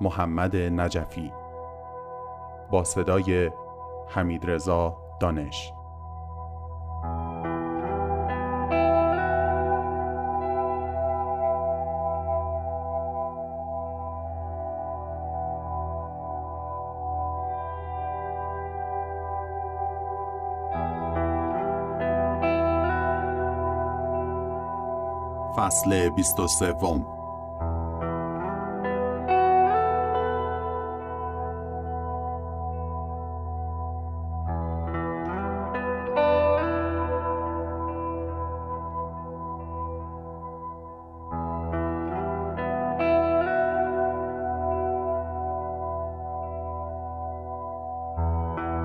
محمد نجفی. با صدای حمید رضا دانش. فصل 23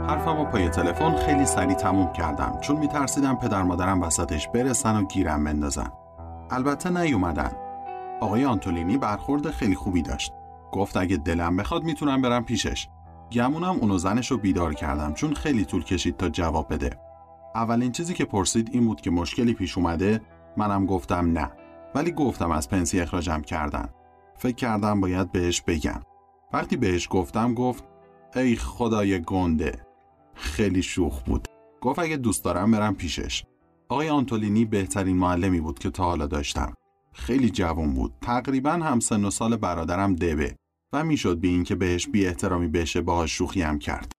حرفم و پای تلفن خیلی سریع تموم کردم چون میترسیدم پدر مادرم وسطش برسن و گیرم بندازن. البته نیومدن. آقای آنتولینی برخورد خیلی خوبی داشت. گفت اگه دلم بخواد می‌تونم برم پیشش. گمونم اونو زنش رو بیدار کردم چون خیلی طول کشید تا جواب بده. اولین چیزی که پرسید این بود که مشکلی پیش اومده منم گفتم نه. ولی گفتم از پنسی اخراجم کردن. فکر کردم باید بهش بگم. وقتی بهش گفتم گفت ای خدای گنده. خیلی شوخ بود. گفت اگه دوست دارم برم پیشش. آقای آنتولینی بهترین معلمی بود که تا حالا داشتم. خیلی جوان بود. تقریبا هم سن و سال برادرم دبه و می‌شد به اینکه بهش بی احترامی بشه باهاش شوخی هم کرد.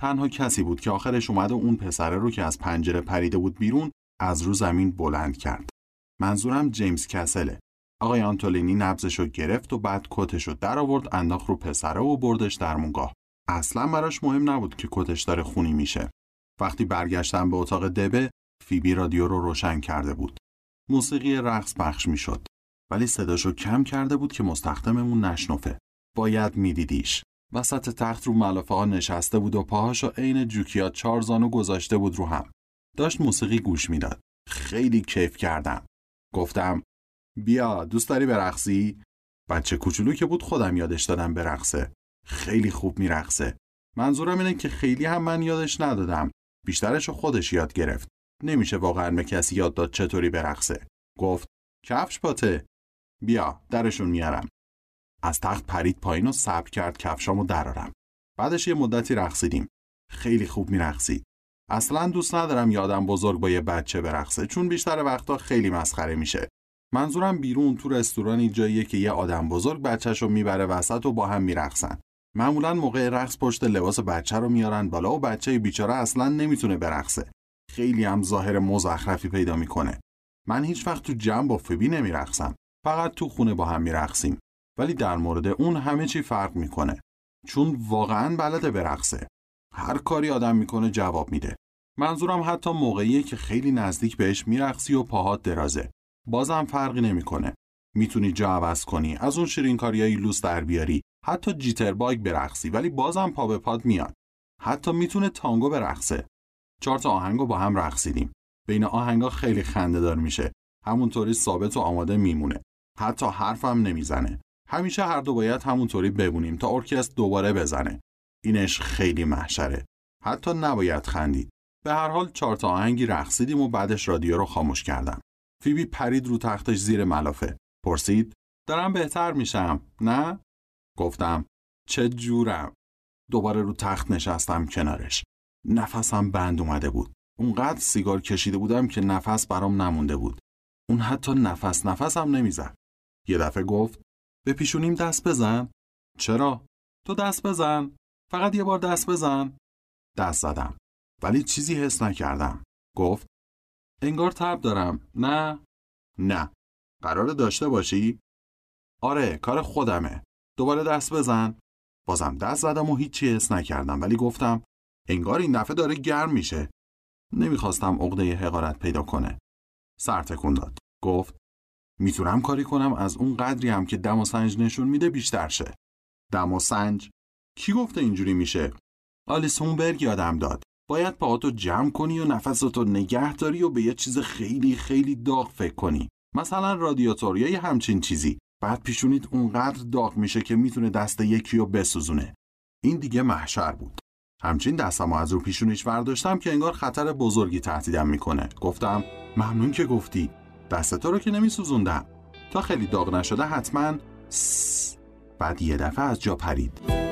تنها کسی بود که آخرش اومد و اون پسره رو که از پنجره پریده بود بیرون از رو زمین بلند کرد. منظورم جیمز کسله. آقای آنتولینی نبزش رو گرفت و بعد کتش رو در آورد انداخت رو پسره و بردش در مونگاه اصلا براش مهم نبود که کتش داره خونی میشه. وقتی برگشتم به اتاق دبه، فیبی رادیو رو روشن کرده بود. موسیقی رقص پخش می‌شد. ولی صداشو کم کرده بود که مستخدممون نشنفه. باید میدیدیش. وسط تخت رو ملافه ها نشسته بود و پاهاشو عین جوکیا چهار زانو گذاشته بود رو هم. داشت موسیقی گوش می‌داد. خیلی کیف کردم. گفتم بیا دوست داری برقصی؟ بچه کوچولو که بود خودم یادش دادم برقصه. خیلی خوب میرقصه. منظورم اینه که خیلی هم من یادش ندادم. بیشترش خودش یاد گرفت. نمیشه واقعا به کسی یاد داد چطوری برقصه. گفت کفش پاته. بیا درشون میارم. از تخت پرید پایین و صبر کرد کفشامو درارم. بعدش یه مدتی رقصیدیم. خیلی خوب میرقصید. اصلا دوست ندارم یادم بزرگ با یه بچه برقصه چون بیشتر وقتا خیلی مسخره میشه. منظورم بیرون تو رستورانی جاییه که یه آدم بزرگ بچهش می‌بره وسط و با هم میرقصن. معمولا موقع رقص پشت لباس بچه رو میارن بالا و بچه بیچاره اصلا نمی‌تونه برقصه. خیلی هم ظاهر مزخرفی پیدا می‌کنه. من هیچ وقت تو جمع با فبی نمیرقصم. فقط تو خونه با هم میرقصیم. ولی در مورد اون همه چی فرق می‌کنه. چون واقعا بلده برقصه. هر کاری آدم می‌کنه جواب میده. منظورم حتی موقعیه که خیلی نزدیک بهش میرقصی و پاهات درازه. بازم فرقی نمی‌کنه. می‌تونی جا عوض کنی. از اون شیرین لوس در بیاری. حتی جیتر باگ برقصی ولی بازم پا به پاد میاد. حتی می‌تونه تانگو برقصه چهار تا آهنگو با هم رقصیدیم. بین آهنگا خیلی خنده دار میشه. همونطوری ثابت و آماده میمونه. حتی حرفم نمی‌زنه. همیشه هر دو باید همونطوری ببونیم تا ارکستر دوباره بزنه. اینش خیلی محشره. حتی نباید خندید. به هر حال چهار تا آهنگی رقصیدیم و بعدش رادیو رو خاموش کردم. فیبی پرید رو تختش زیر ملافه. پرسید دارم بهتر میشم نه؟ گفتم چه جورم؟ دوباره رو تخت نشستم کنارش. نفسم بند اومده بود. اونقدر سیگار کشیده بودم که نفس برام نمونده بود. اون حتی نفس نفسم نمی‌زد. یه دفعه گفت به پیشونیم دست بزن. چرا؟ تو دست بزن. فقط یه بار دست بزن. دست زدم. ولی چیزی حس نکردم. گفت انگار تب دارم. نه. نه. قرار داشته باشی؟ آره کار خودمه. دوباره دست بزن. بازم دست زدم و هیچی حس نکردم ولی گفتم انگار این دفعه داره گرم میشه. نمی‌خواستم عقده حقارت پیدا کنه. سر تکون داد. گفت می‌تونم کاری کنم؟ از اون قدری هم که دم و سنج نشون میده بیشتر شه. دم و سنج؟ کی گفته اینجوری میشه؟ آلیسونبرگ یادم داد. باید پاهاتو جمع کنی و نفستو نگه داری و به یه چیز خیلی خیلی داغ فکر کنی. مثلا رادیاتور یا یه همچین چیزی. بعد پیشونیت اونقدر داغ میشه که می‌تونه دست یکی رو بسوزونه. این دیگه محشر بود. همچین دستم از رو پیشونیش برداشتم که انگار خطر بزرگی تهدیدم می‌کنه. گفتم ممنون که گفتی. دست تو رو که نمیسوزوندم. تا خیلی داغ نشده حتما بعد یه دفعه از جا پرید.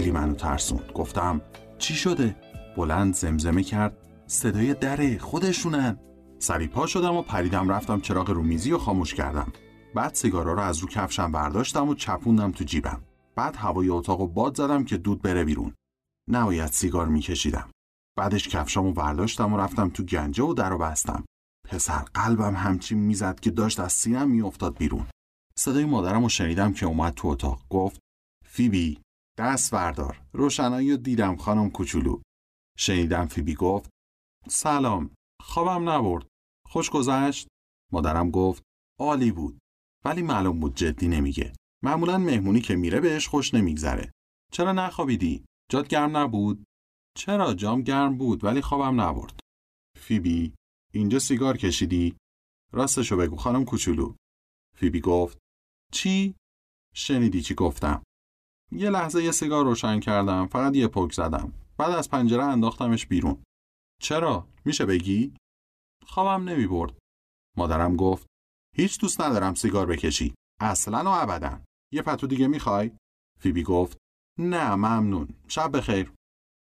خیلی منو ترسوند. گفتم چی شده؟ بلند زمزمه کرد. صدای دره خودشونن. سری پا شدم و پریدم رفتم چراغ رومیزی و خاموش کردم. بعد سیگارا رو از رو کفشم برداشتم و چپوندم تو جیبم. بعد هوای اتاق و باد زدم که دود بره بیرون. نباید سیگار میکشیدم. بعدش کفشامو برداشتم و رفتم تو گنجه و در بستم. پسر قلبم همچین می‌زد که داشت از سینم میافتاد بیرون. صدای مادرم رو شنیدم که اومد تو اتاق. گفت فیبی دست بردار. روشنایی دیدم خانم کوچولو. شنیدم فیبی گفت سلام خوابم نبرد. خوش گذشت؟ مادرم گفت عالی بود. ولی معلوم بود جدی نمیگه. معمولا مهمونی که میره بهش خوش نمیگذره. چرا نخوابیدی؟ جات گرم نبود؟ چرا؟ جام گرم بود ولی خوابم نبرد. فیبی اینجا سیگار کشیدی؟ راستشو بگو خانم کوچولو. فیبی گفت چی؟ شنیدی چی گفتم؟ یه لحظه یه سیگار روشن کردم فقط یه پک زدم. بعد از پنجره انداختمش بیرون. چرا؟ میشه بگی؟ خوابم نمی برد. مادرم گفت هیچ دوست ندارم سیگار بکشی. اصلا و ابدا. یه پتو دیگه می‌خوای؟ فیبی گفت نه ممنون. شب بخیر.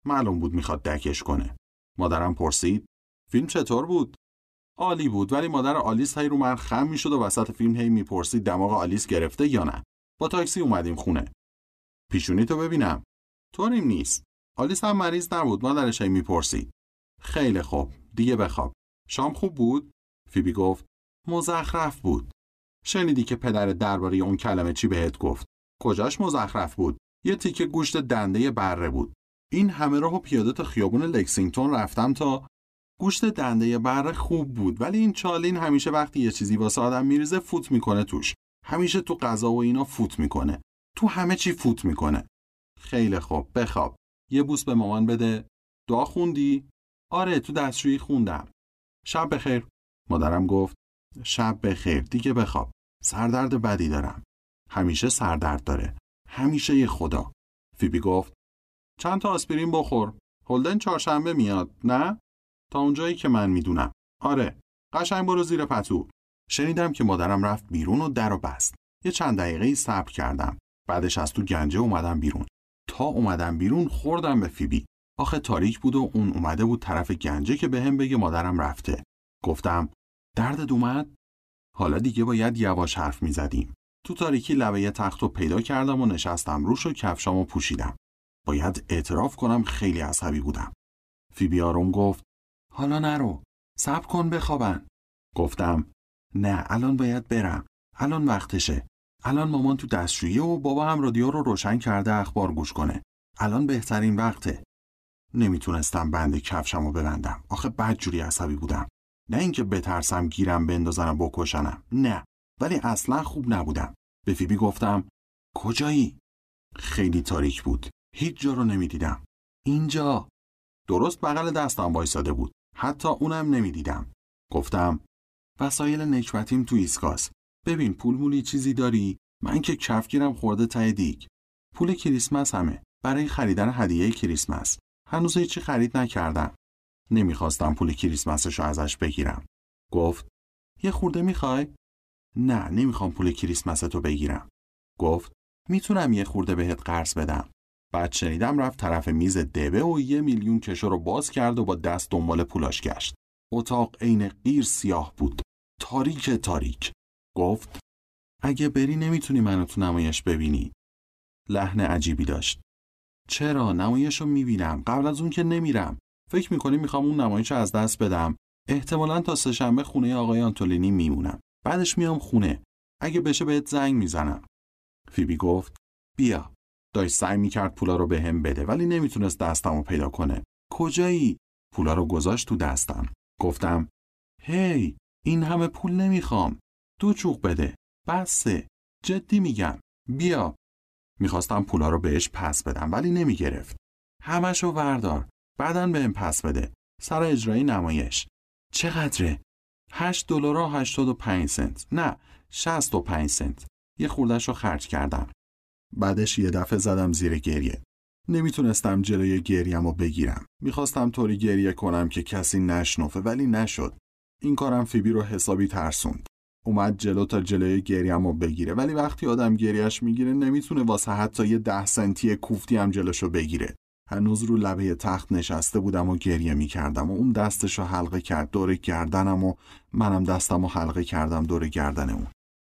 معلوم بود می‌خواد دکش کنه. مادرم پرسید فیلم چطور بود؟ عالی بود ولی مادر آلیس هی رو من خم می‌شد و وسط فیلم هی می‌پرسید دماغ آلیس گرفته یا نه. با تاکسی اومدیم خونه. پیشونی تو ببینم. طوریم نیست. آلیس هم مریض نبود. مادرش هی می‌پرسید. خیلی خوب. دیگه بخواب. شام خوب بود؟ فیبی گفت مزخرف بود. شنیدی که پدر درباره اون کلمه چی بهت گفت؟ کجاش مزخرف بود؟ یه تیکه گوشت دنده بره بود. این همه راهو پیاده تا خیابون لکسینگتون رفتم تا گوشت دنده بره خوب بود. ولی این چالین همیشه وقتی یه چیزی واسه آدم میریزه فوت می‌کنه توش. همیشه تو غذا و اینا فوت می‌کنه. تو همه چی فوت می‌کنه. خیلی خوب بخواب. یه بوس به مامان بده. دعا خوندی؟ آره تو دستشویی خوندم. شب بخیر. مادرم گفت شب بخیر دیگه بخواب. سردرد بدی دارم. همیشه سردرد داره. همیشه یه خدا. فیبی گفت چند تا آسپرین بخور. هلدن چهارشنبه میاد نه؟ تا اونجایی که من می‌دونم. آره. قشنگ برو زیر پتو. شنیدم که مادرم رفت بیرون و در و بست. یه چند دقیقه صبر کردم. بعدش از تو گنجه اومدم بیرون. تا اومدم بیرون خوردم به فیبی. آخه تاریک بود و اون اومده بود طرف گنجه که به هم بگه مادرم رفته. گفتم دردت اومد؟ حالا دیگه باید یواش حرف می‌زدیم. تو تاریکی لبه تخت رو پیدا کردم و نشستم روش و کفشامو پوشیدم. باید اعتراف کنم خیلی عصبی بودم. فیبی آروم گفت حالا نرو. صبر کن بخوابن. گفتم نه الان باید برم. الان وقتشه. الان مامان تو دستشویی و بابا هم رادیو رو روشن کرده اخبار گوش کنه الان بهترین وقته نمی‌تونستم بند کفشم رو ببندم آخه بد جوری عصبی بودم نه اینکه بترسم گیرم بندازن و بکشنم نه ولی اصلا خوب نبودم به فیبی گفتم کجایی؟ خیلی تاریک بود. هیچ جا رو نمی‌دیدم. اینجا. درست بغل دستم وایساده بود. حتی اونم نمی‌دیدم. گفتم وسایل نکبتیم تو ایستگاس. ببین پول مولی چیزی داری؟ من که کفگیرم خورده ته دیگ. پول کریسمس همه. برای خریدن هدیه کریسمس. هنوز هیچی خرید نکردم. نمی‌خواستم پول کریسمسش رو ازش بگیرم. گفت یه خورده می‌خوای؟ نه نمی‌خوام پول کریسمستو بگیرم. گفت می‌تونم یه خورده بهت قرض بدم. بعد شنیدم رفت طرف میز دبه و یه میلیون کشو رو باز کرد و با دست دنبال پولاش گشت. اتاق عین قیر سیاه بود. تاریک تاریک. گفت اگه بری نمی‌تونی منو تو نمایش ببینی. لحن عجیبی داشت. چرا؟ نمایش رو می‌بینم. قبل از اون که نمیرم. فکر می‌کنی می‌خوام اون نمایش از دست بدم؟ احتمالا تا سهشنبه خونه آقای آنتولینی میمونم. بعدش میام خونه. اگه بشه بهت زنگ می‌زنم. فیبی گفت بیا. داشت سعی می‌کرد پولا رو به هم بده ولی نمی‌تونست دستم رو پیدا کنه. کجایی؟ پولا رو گذاشت تو دستم. گفتم هی این همه پول نمی‌خوام. دو چوق بده. بسه. جدی میگم. بیا. می‌خواستم پولا رو بهش پس بدم ولی نمی‌گرفت. همشو وردار. بعدا بهم پس بده. سر اجرای نمایش. چقدره؟ 8 دلار و 85 سنت. نه 65 سنت. یه خوردش رو خرج کردم. بعدش یه دفعه زدم زیر گریه. نمی‌تونستم جلوی گریم رو بگیرم. می‌خواستم طوری گریه کنم که کسی نشنفه ولی نشد. این کارم فیبی رو حسابی ترسوند. اومد جلو تا جلوی گریم رو بگیره. ولی وقتی آدم گریش می‌گیره نمی‌تونه واسه حتی یه ده سنتی کوفتی هم جلوشو بگیره. هنوز رو لبه تخت نشسته بودم و گریه می‌کردم و اون دستش رو حلقه کرد دور گردنم و منم دستم رو حلقه کردم دور گردن اون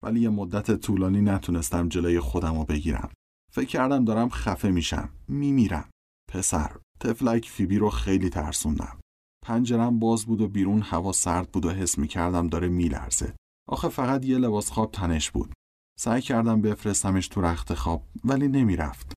ولی یه مدت طولانی نتونستم جلوی خودم رو بگیرم. فکر کردم دارم خفه میشم میمیرم. پسر تفلک فیبی رو خیلی ترسوندم. پنجرم باز بود و بیرون هوا سرد بود و حس می‌کردم داره میلرزه. آخه فقط یه لباس خواب تنش بود. سعی کردم بفرستمش تو رخت خواب ولی نمی‌رفت.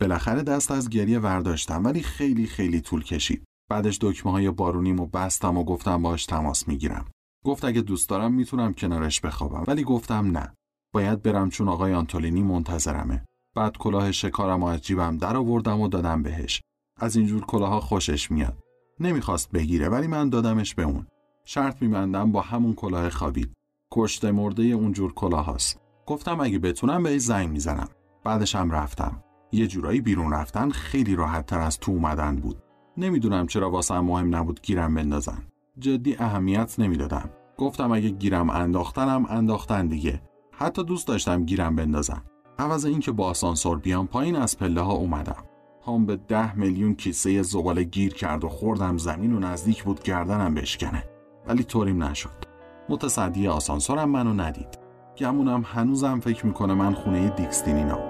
بالاخره دست از گریه ورداشتم ولی خیلی خیلی طول کشید. بعدش دکمه های بارونیمو بستم و گفتم باش تماس می‌گیرم. گفت اگه دوست دارم می‌تونم کنارش بخوابم ولی گفتم نه. باید برم چون آقای آنتولینی منتظرمه. بعد کلاه شکارم و از جیبم در آوردم و دادم بهش. از اینجور کلاها خوشش میاد. نمی‌خواست بگیره ولی من دادمش به اون. شرط میبندم با همون کلاه خوابید. کشته مرده اونجور کلاهاست گفتم اگه بتونم به زنگ می‌زنم. بعدش هم رفتم. یه جورایی بیرون رفتن خیلی راحت تر از تو اومدن بود. نمی‌دونم چرا واسه مهم نبود گیرم بندازن. جدی اهمیت نمی‌دادم. گفتم اگه گیرم انداختنم انداختن دیگه. حتی دوست داشتم گیرم بندازن. عوض اینکه با آسانسور بیام پایین از پله ها اومدم. هم به ده میلیون کیسه زباله گیر کرد و خوردم. زمین و نزدیک بود گردنم بشکنه. ولی طوریم نشد. متصدی آسانسورم منو ندید. گمونم هنوزم فکر می‌کنه من خونه دیکستینینا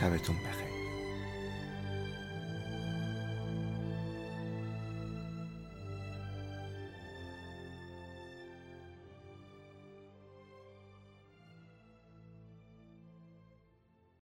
شبتون بخیر.